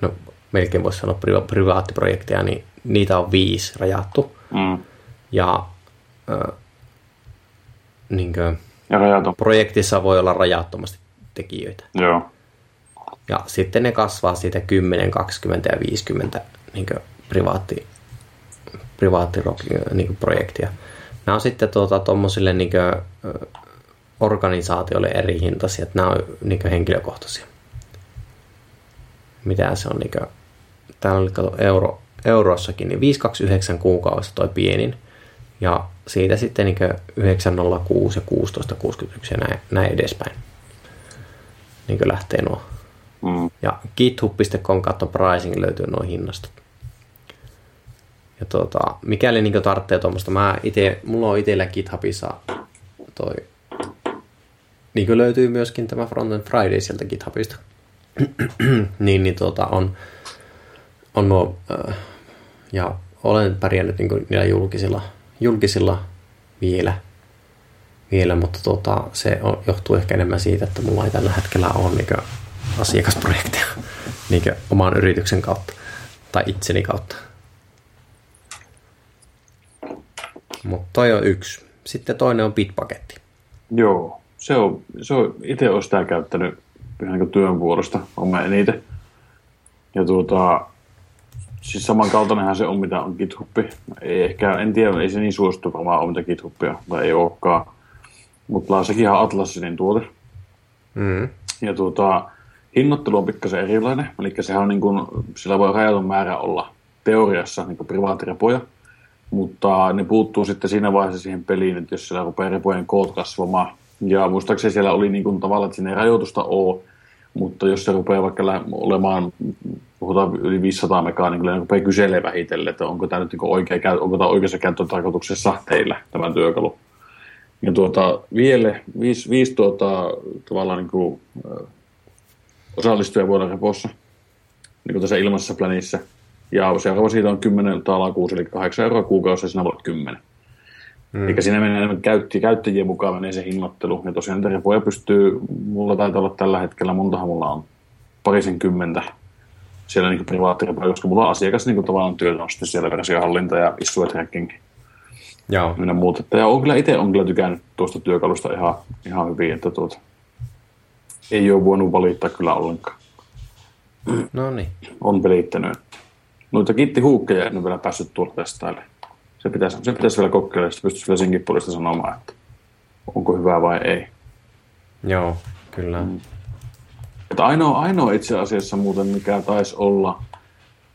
no melkein voisi sanoa priva- privaattiprojekteja, niin niitä on viisi rajattu. Mm. Ja, äh, niin kuin, ja rajaton. projektissa voi olla rajattomasti tekijöitä. Joo. Ja sitten ne kasvaa siitä 10, 20 ja 50 niin privaatti, privaatti niin projektia. Nämä on sitten tuota, tuommoisille niin organisaatioille eri hintaisia, että nämä on niin henkilökohtaisia. Mitä se on? Niin kuin, täällä oli kato, euro, eurossakin, niin 529 kuukaudessa toi pienin. Ja siitä sitten niin 906 ja 1661 ja näin, näin edespäin. Niin lähtee nuo Mm. Ja github.com kautta pricing löytyy noin hinnasta. Ja tuota, mikäli niin tarvitsee tuommoista, mä ite, mulla on itsellä GitHubissa toi, niin löytyy myöskin tämä Frontend Friday sieltä GitHubista. niin, niin tuota, on, on nuo, äh, ja olen pärjännyt niin niillä julkisilla, julkisilla vielä, vielä mutta tuota, se on, johtuu ehkä enemmän siitä, että mulla ei tällä hetkellä ole niin asiakasprojekteja niin oman yrityksen kautta tai itseni kautta. Mutta toi on yksi. Sitten toinen on Bitpaketti. Joo, se on, se on itse olen sitä käyttänyt ihan niin työn puolesta, on mä eniten. Ja tuota, siis samankaltainenhan se on, mitä on GitHub. Ei ehkä, en tiedä, ei se niin suosittu varmaan ole, mitä GitHubia, tai ei olekaan. Mutta sekin on Atlasinin tuote. Mm. Ja tuota, hinnoittelu on pikkasen erilainen, eli sehän on niin kuin, sillä voi rajatun määrä olla teoriassa niin privaattirepoja, mutta ne puuttuu sitten siinä vaiheessa siihen peliin, että jos siellä rupeaa repojen koot kasvamaan, ja muistaakseni siellä oli niin kuin tavallaan, että sinne ei rajoitusta ole, mutta jos se rupeaa vaikka olemaan, puhutaan yli 500 megaa, niin kyllä ne rupeaa kyselemään vähitellen, että onko tämä nyt niin oikea, onko tämä oikeassa käyttötarkoituksessa teillä, tämä työkalu. Ja tuota, vielä viisi, viisi tuota, tavallaan niin kuin, osallistuja vuoden repossa, niin kuin tässä ilmaisessa planissa. Ja seuraava siitä on 10 talakuusi, eli 8 euroa kuukausi, ja sinä voit 10. Mm. Eikä siinä menee enemmän käytti, käyttäjien mukaan menee se hinnoittelu. Ja tosiaan niitä repoja pystyy, mulla taitaa olla tällä hetkellä, montahan mulla on parisen kymmentä siellä niin privaattirepoja, koska mulla on asiakas niin kuin tavallaan työtä on sitten siellä versiohallinta ja issue tracking. Joo. Minä muuta. Ja on kyllä itse on kyllä tykännyt tuosta työkalusta ihan, ihan hyvin, että tuota, ei ole voinut valittaa kyllä ollenkaan. No niin. On pelittänyt. Noita kittihuukkeja en ole vielä päässyt tuolla testaille. Se pitäisi, se pitäisi vielä kokeilla, että pystyisi vielä senkin puolesta sanomaan, että onko hyvä vai ei. Joo, kyllä. Mm. Että ainoa, ainoa itse asiassa muuten, mikä taisi olla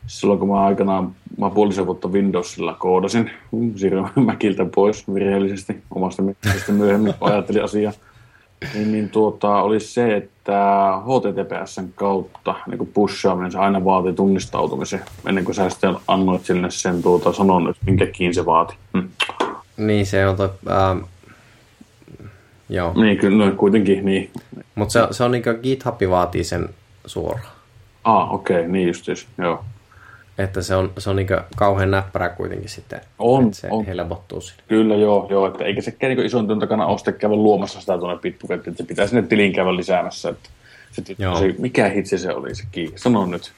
silloin, kun mä aikanaan, mä puolisen vuotta Windowsilla koodasin, siirryin Mäkiltä pois virheellisesti omasta mielestä myöhemmin, ajattelin asiaa niin, niin tuota, olisi se, että HTTPSn kautta niin pushaaminen, se aina vaatii tunnistautumisen, ennen kuin sä sitten annoit sille sen tuota, sanon, että minkä kiin se vaati. Hm. Niin, se on toi, ähm, joo. Niin, kyllä, no, kuitenkin, niin. Mutta se, se on niin kuin GitHub vaatii sen suoraan. Ah, okei, okay, niin justiin, joo. Että se on, se on niin kauhean näppärä kuitenkin sitten, on, että se on. helpottuu siinä. Kyllä joo, joo että eikä sekään niin ison työn takana ole käydä luomassa sitä tuonne Bitbucket, että se pitää sinne tilin käydä lisäämässä. Että se, se, mikä hitsi se oli se kii? Sano nyt.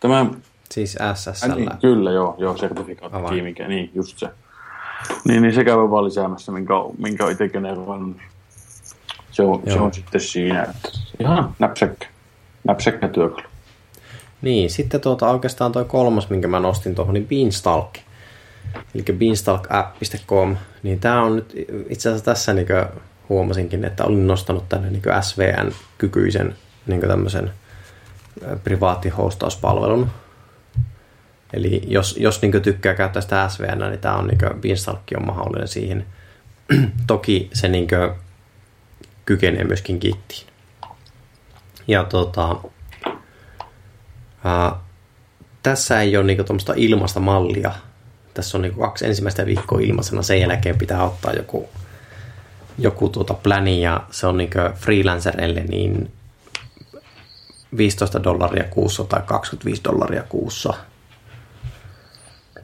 Tämä, siis SSL. Niin, kyllä joo, joo sertifikaatti mikä, niin just se. Niin, niin se käy vaan lisäämässä, minkä, minkä on itse generoinut. Se on, se on sitten siinä, että ihan näpsäkkä, näpsäkkä työkalu. Niin, sitten tuota, oikeastaan toi kolmas, minkä mä nostin tuohon, niin Beanstalk. Eli beanstalkapp.com. Niin tämä on nyt, itse asiassa tässä niin huomasinkin, että olin nostanut tänne niin SVN-kykyisen niin tämmöisen privaattihostauspalvelun. Eli jos, jos niin tykkää käyttää sitä SVN, niin tämä on niin Beanstalk on mahdollinen siihen. Toki se niin kykenee myöskin Gittiin. Ja tota, Ää, tässä ei ole niinku tuommoista ilmasta mallia. Tässä on niinku kaksi ensimmäistä viikkoa ilmaisena, sen jälkeen pitää ottaa joku, joku tuota pläni ja se on niinku freelancerille niin 15 dollaria kuussa tai 25 dollaria kuussa.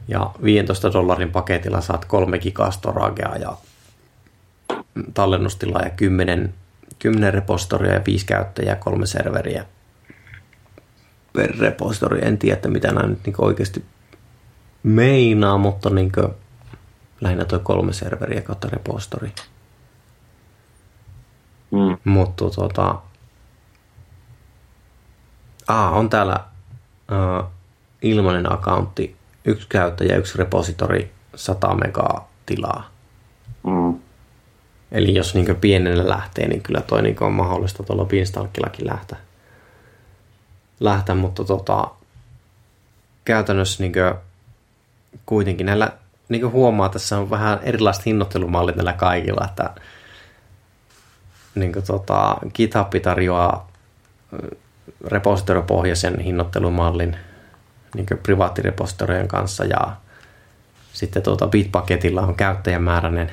Ja 15 dollarin paketilla saat kolme gigaa storagea ja tallennustilaa ja 10, 10 repostoria ja 5 käyttäjää, kolme serveriä – per repository. En tiedä, että mitä nämä nyt niin oikeasti meinaa, mutta niin kuin, lähinnä tuo kolme serveriä kautta repository. Mm. Mutta tuota, ah, on täällä uh, ilmainen accountti, yksi käyttäjä, yksi repositori, 100 megaa tilaa. Mm. Eli jos niin pienellä lähtee, niin kyllä toi niin on mahdollista tuolla Beanstalkillakin lähteä lähteä, mutta tota, käytännössä niin kuin, kuitenkin näillä niin kuin huomaa, tässä on vähän erilaiset hinnoittelumallit näillä kaikilla, että niin kuin, tota, GitHub tarjoaa repositoripohjaisen hinnoittelumallin niin privaattirepositorien kanssa ja sitten tuota Bitbucketilla on käyttäjämääräinen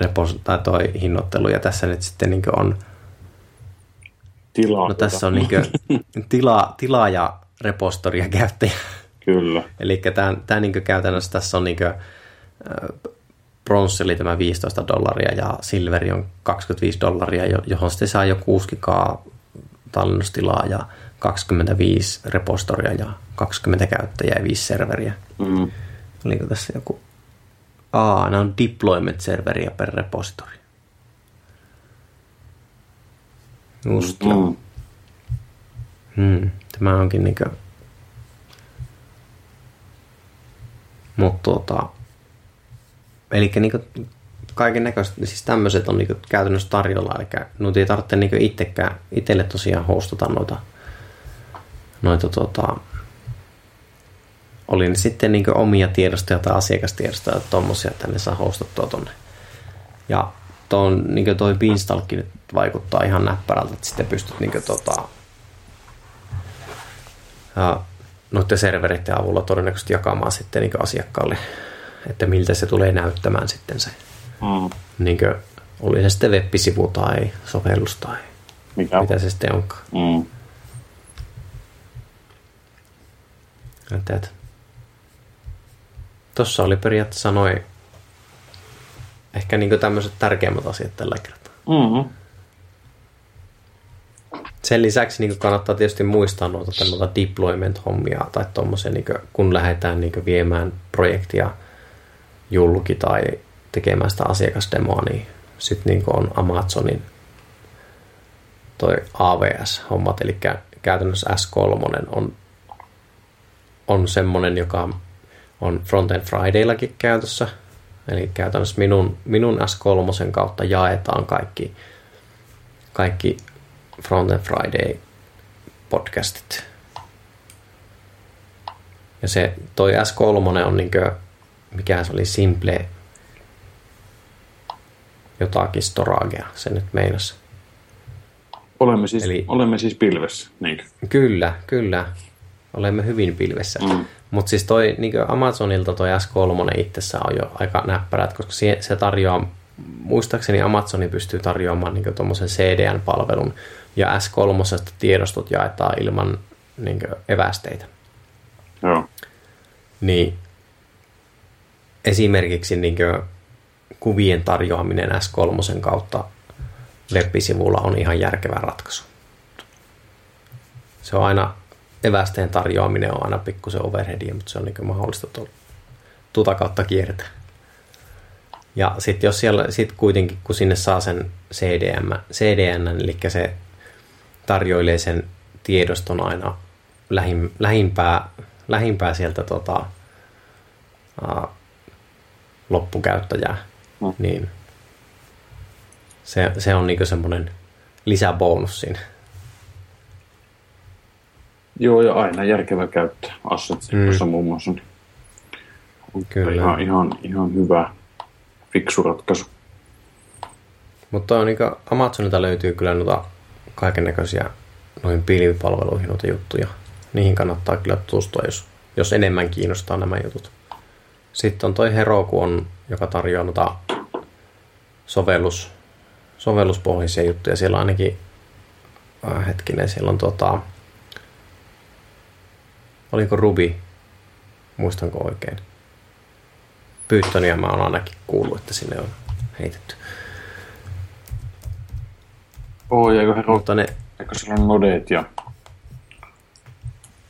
repos, tai toi hinnoittelu ja tässä nyt sitten niin on Tilaa. No tässä on niin tila, tila ja repostori ja käyttäjä. Kyllä. Eli tämä, niin käytännössä tässä on niin kuin, bronsseli tämä 15 dollaria ja silveri on 25 dollaria, johon sitten saa jo 6K tallennustilaa ja 25 repostoria ja 20 käyttäjää ja 5 serveriä. Mm. Oliko tässä joku... Aa, nämä on deployment-serveriä per repository. Just mm. Hmm. Tämä onkin niinkö... Mutta tuota... Eli niinkö kaiken näköistä, siis tämmöiset on niinku käytännössä tarjolla, eli nyt ei tarvitse niinku itsekään, itselle tosiaan hostata noita, noita tuota, oli ne sitten niinku omia tiedostoja tai asiakastiedostoja, tuommoisia, että ne saa hostattua tonne. Ja tuon, niin toi Beanstalk nyt vaikuttaa ihan näppärältä, että sitten pystyt niin kuin, tota, ja noiden servereiden avulla todennäköisesti jakamaan sitten niin asiakkaalle, että miltä se tulee näyttämään sitten se. Mm. Niin kuin, oli se sitten web-sivu tai sovellus tai Mikä? mitä se sitten onkaan. Mm. Tuossa oli periaatteessa noin ehkä niin tämmöiset tärkeimmät asiat tällä kertaa. Mm-hmm. Sen lisäksi niin kannattaa tietysti muistaa noita, noita deployment-hommia tai tuommoisia, niin kun lähdetään niin viemään projektia julki tai tekemään sitä asiakasdemoa, niin sitten niin on Amazonin toi AWS-hommat, eli käytännössä S3 on, on semmoinen, joka on Frontend Fridayllakin käytössä, Eli käytännössä minun, minun S3 kautta jaetaan kaikki, kaikki Frontend Friday podcastit. Ja se toi S3 on niinkö, mikä se oli, Simple jotakin storagea, se nyt meinas. Olemme siis, Eli, olemme siis pilvessä, niin Kyllä, kyllä. Olemme hyvin pilvessä. Mm. Mutta siis toi niin Amazonilta toi S3 itsessään on jo aika näppärät, koska se, se tarjoaa, muistaakseni Amazoni pystyy tarjoamaan niin tuommoisen CDN-palvelun, ja S3 tiedostot jaetaan ilman niin evästeitä. Joo. Niin esimerkiksi niin kuvien tarjoaminen S3 kautta web-sivulla on ihan järkevä ratkaisu. Se on aina evästeen tarjoaminen on aina pikkusen overheadia, mutta se on niin mahdollista tuolla, tuota kautta kiertää. Ja sitten jos siellä sit kuitenkin, kun sinne saa sen CDM, CDN, eli se tarjoilee sen tiedoston aina lähim, lähimpää, lähimpää sieltä tota, uh, loppukäyttäjää, mm. niin se, se on niinku semmoinen lisäbonus siinä. Joo, ja aina järkevä käyttää Assetsimassa mm. muun muassa. Niin Kyllä. Ihan, ihan, ihan hyvä, fiksu ratkaisu. Mutta on niin Amazonilta löytyy kyllä noita kaiken näköisiä noihin pilvipalveluihin noita juttuja. Niihin kannattaa kyllä tutustua, jos, jos enemmän kiinnostaa nämä jutut. Sitten on toi Heroku, on, joka tarjoaa noita sovellus, sovelluspohjaisia juttuja. Siellä on ainakin, äh, hetkinen, siellä on tota, Oliko Ruby? Muistanko oikein? Pythonia mä oon ainakin kuullut, että sinne on heitetty. Oi, eikö he Mutta ne... Eikö sillä on nodeet ja...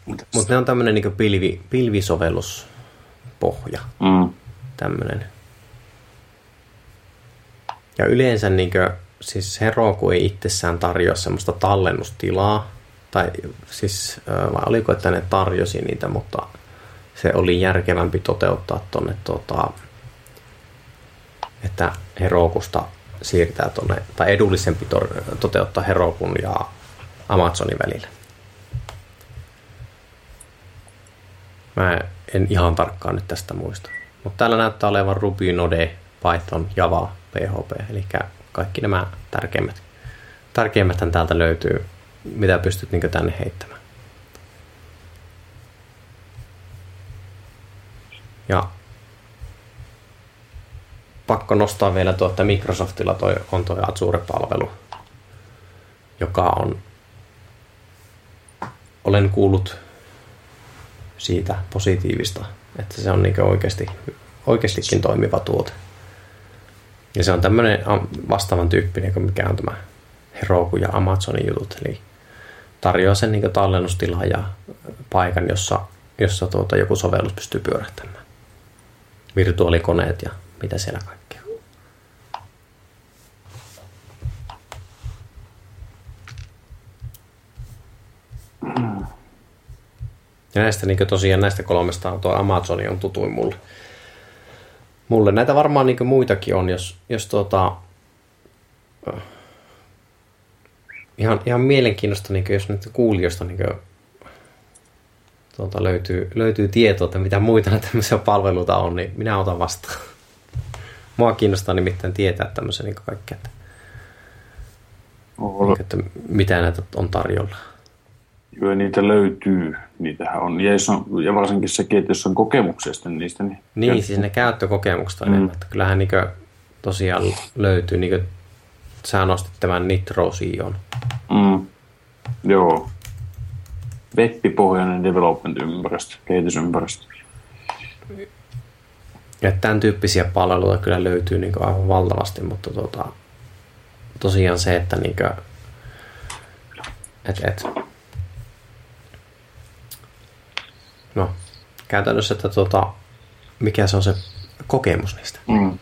Mutta ne on tämmönen niin pilvi, pilvisovelluspohja. Mm. Tämmönen. Ja yleensä niin kuin, siis Heroku ei itsessään tarjoa semmoista tallennustilaa, tai siis, vai oliko, että ne tarjosi niitä, mutta se oli järkevämpi toteuttaa tuonne, tota, että Herokusta siirtää tuonne, tai edullisempi to, toteuttaa Herokun ja Amazonin välillä. Mä en ihan tarkkaan nyt tästä muista. Mutta täällä näyttää olevan Ruby, Node, Python, Java, PHP, eli kaikki nämä tärkeimmät. Tärkeimmät täältä löytyy mitä pystyt niin tänne heittämään. Ja pakko nostaa vielä tuo, että Microsoftilla toi, on tuo Azure-palvelu, joka on, olen kuullut siitä positiivista, että se on niin oikeasti, oikeastikin toimiva tuote. Ja se on tämmöinen vastaavan tyyppinen kuin mikä on tämä Heroku ja Amazonin jutut, eli tarjoaa sen niin tallennustila ja paikan, jossa, jossa tuota, joku sovellus pystyy pyörähtämään. Virtuaalikoneet ja mitä siellä kaikkea. Ja näistä niin tosiaan näistä kolmesta on tuo Amazon on tutuin mulle. Mulle näitä varmaan niin muitakin on, jos, jos tuota, ihan, ihan mielenkiinnosta, niin jos nyt kuulijoista niin kuin, tuota, löytyy, löytyy tietoa, että mitä muita tämmöisiä palveluita on, niin minä otan vastaan. Mua kiinnostaa nimittäin tietää tämmöisen niin kaikkea, että, niin, että mitä näitä on tarjolla. Joo, niitä löytyy. Niitähän on. Ja, on, ja varsinkin sekin, että jos on kokemuksesta niin niistä. Niin, niin siis ne käyttökokemukset mm. Että kyllähän niin tosiaan löytyy, niin kuin, sä nostit tämän Nitro Sion. Mm. Joo. Web-pohjainen development-ympäristö, kehitysympäristö. Ja tämän tyyppisiä palveluita kyllä löytyy niin aivan valtavasti, mutta tota, tosiaan se, että niin kuin, et, et, no, käytännössä, että tota, mikä se on se kokemus niistä. Mm.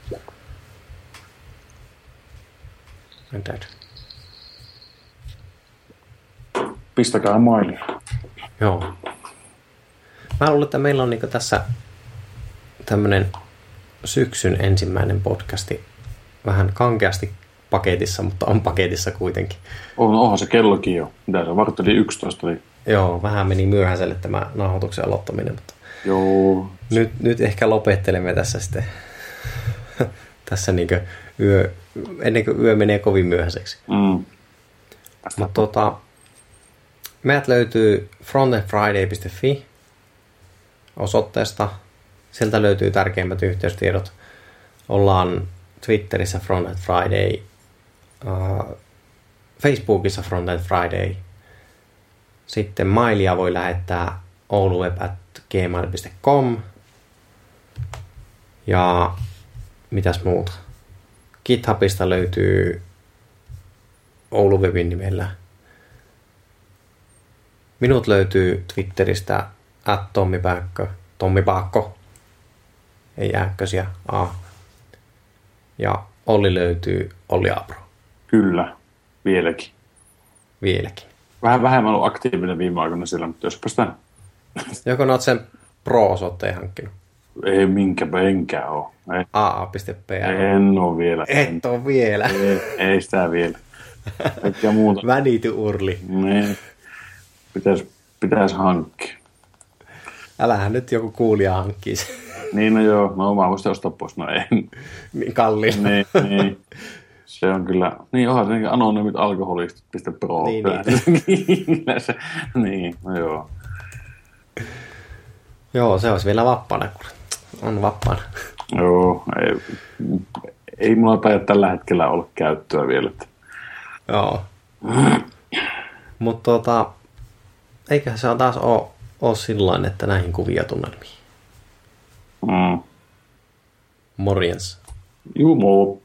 Pistäkää maili. Joo. Mä luulen, että meillä on niin tässä tämmöinen syksyn ensimmäinen podcasti vähän kankeasti paketissa, mutta on paketissa kuitenkin. On, onhan se kellokin jo. Mitä se vartteli 11 oli. Joo, vähän meni myöhäiselle tämä nauhoituksen aloittaminen, mutta Joo. Nyt, nyt ehkä lopettelemme tässä sitten tässä niin yö, ennen kuin yö menee kovin myöhäiseksi. Mm. Mutta tota, meidät löytyy frontendfriday.fi osoitteesta. Sieltä löytyy tärkeimmät yhteystiedot. Ollaan Twitterissä Frontend Friday, uh, Facebookissa Frontend Friday. Sitten mailia voi lähettää ouluweb.gmail.com ja mitäs muuta. GitHubista löytyy Ouluwebin nimellä. Minut löytyy Twitteristä at Tommi Pääkkö, Tommi Paakko, ei ääkkösiä, A. Ja Olli löytyy Olli Apro. Kyllä, vieläkin. Vieläkin. Vähän vähemmän ollut aktiivinen viime aikoina sillä, mutta jos päästään. Joko olet sen pro-osoitteen hankkinut? Ei minkä, enkä ole. aa.pr. En ole vielä. Et ole vielä. Ei, ei sitä vielä. Kaikkea muuta. Urli. Ne. Pitäisi pitäis hankkia. Älähän nyt joku kuulija hankkii sen. Niin, no joo. No mä voisin ostaa pois. No en. Niin kalliin. niin, niin. Se on kyllä, niin onhan se anonyymit alkoholistit.pro. Niin, niin. se, niin, no joo. Joo, se olisi vielä vappana, kun on vappana. Joo, ei, ei mulla taida tällä hetkellä ole käyttöä vielä. Joo. Mutta tota, eiköhän se taas ole, ole sillä että näihin kuvia tunnelmiin. Mm. Morjens. Juu,